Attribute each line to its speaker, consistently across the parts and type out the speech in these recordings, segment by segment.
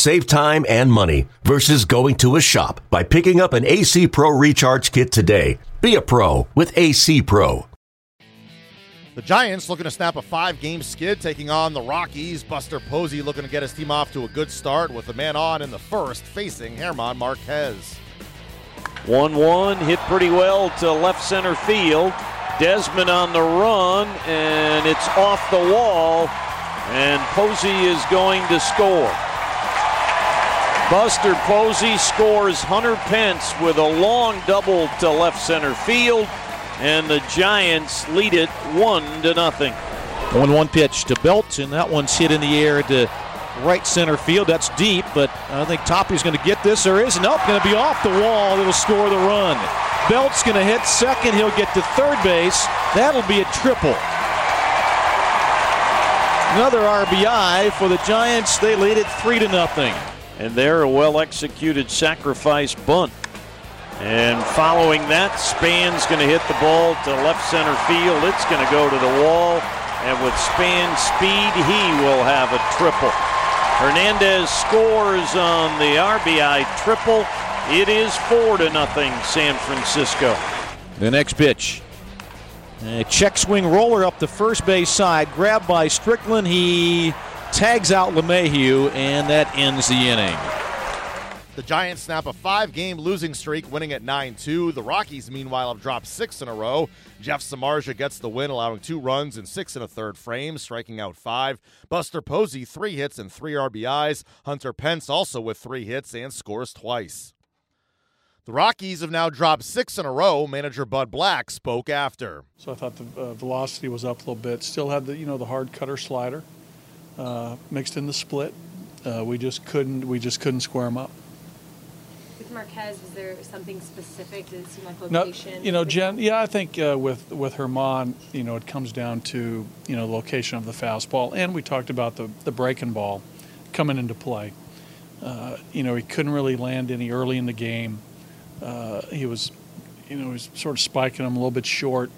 Speaker 1: Save time and money versus going to a shop by picking up an AC Pro Recharge Kit today. Be a pro with AC Pro.
Speaker 2: The Giants looking to snap a five game skid, taking on the Rockies. Buster Posey looking to get his team off to a good start with a man on in the first, facing German Marquez.
Speaker 3: 1 1 hit pretty well to left center field. Desmond on the run, and it's off the wall, and Posey is going to score. Buster Posey scores Hunter Pence with a long double to left center field, and the Giants lead it one to nothing.
Speaker 4: 1 1 pitch to Belt, and that one's hit in the air to right center field. That's deep, but I think Toppy's going to get this. There is nope, going to be off the wall. It'll score the run. Belt's going to hit second. He'll get to third base. That'll be a triple. Another RBI for the Giants. They lead it three to nothing.
Speaker 3: And there, a well executed sacrifice bunt. And following that, Span's going to hit the ball to left center field. It's going to go to the wall. And with Span's speed, he will have a triple. Hernandez scores on the RBI triple. It is four to nothing, San Francisco.
Speaker 4: The next pitch. A check swing roller up the first base side, grabbed by Strickland. He tags out LeMahieu, and that ends the inning.
Speaker 2: The Giants snap a five game losing streak, winning at 9 2. The Rockies, meanwhile, have dropped six in a row. Jeff Samardzija gets the win, allowing two runs in six and a third frames, striking out five. Buster Posey, three hits and three RBIs. Hunter Pence also with three hits and scores twice. The Rockies have now dropped six in a row. Manager Bud Black spoke after.
Speaker 5: So I thought the uh, velocity was up a little bit. Still had the you know the hard cutter slider uh, mixed in the split. Uh, we just couldn't we just couldn't square them up.
Speaker 6: With Marquez, was there something specific? Did it seem like
Speaker 5: No, you know, Jen. Yeah, I think uh, with with Herman, you know, it comes down to you know the location of the fastball, and we talked about the the breaking ball coming into play. Uh, you know, he couldn't really land any early in the game. Uh, he was, you know, he was sort of spiking them a little bit short.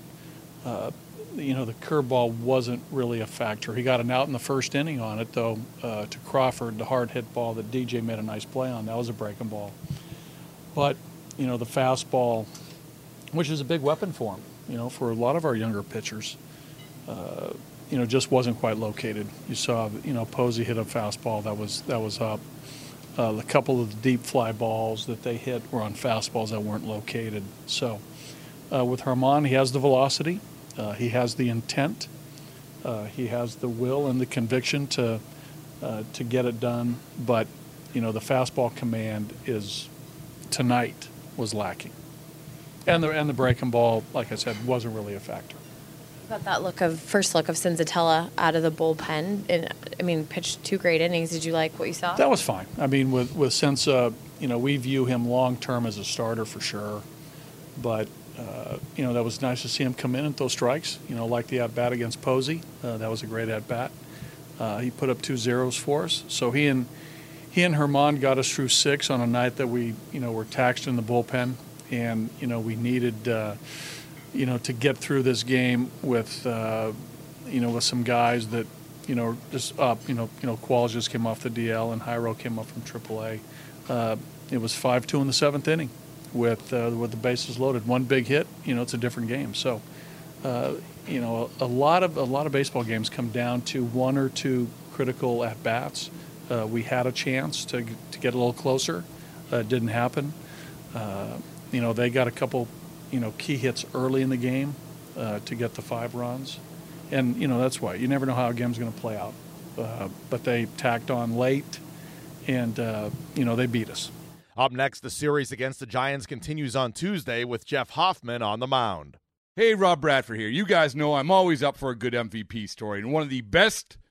Speaker 5: You know, the curveball wasn't really a factor. He got an out in the first inning on it, though, uh, to Crawford, the hard hit ball that DJ made a nice play on. That was a breaking ball. But, you know, the fastball, which is a big weapon for him, you know, for a lot of our younger pitchers, uh, you know, just wasn't quite located. You saw, you know, Posey hit a fastball that was that was up. Uh, a couple of the deep fly balls that they hit were on fastballs that weren't located. So, uh, with Herman, he has the velocity, uh, he has the intent, uh, he has the will and the conviction to uh, to get it done. But, you know, the fastball command is tonight was lacking, and the and the breaking ball, like I said, wasn't really a factor.
Speaker 6: about that look of first look of Senzatela out of the bullpen, and I mean, pitched two great innings. Did you like what you saw?
Speaker 5: That was fine. I mean, with with Senza, you know, we view him long term as a starter for sure, but. Uh, you know that was nice to see him come in and throw strikes. You know, like the at bat against Posey, uh, that was a great at bat. Uh, he put up two zeros for us. So he and he and Herman got us through six on a night that we you know were taxed in the bullpen, and you know we needed uh, you know to get through this game with uh, you know with some guys that you know just up. You know you know Qualls just came off the DL and Jairo came up from AAA. Uh, it was five two in the seventh inning with uh, with the bases loaded. One big hit, you know, it's a different game. So, uh, you know, a, a, lot of a lot of baseball games come down to one or two critical at bats. Uh, we had a chance to to get a little closer. Uh, it didn't happen. Uh, you know, they got a couple, you know, key hits early in the game uh, to get the five runs, and you know that's why you never know how a game's going to play out. but they tacked on late, and you know they beat us.
Speaker 2: Up next, the series against the Giants continues on Tuesday with Jeff Hoffman on the mound.
Speaker 7: Hey, Rob Bradford here. You guys know I'm always up for a good MVP story, and one of the best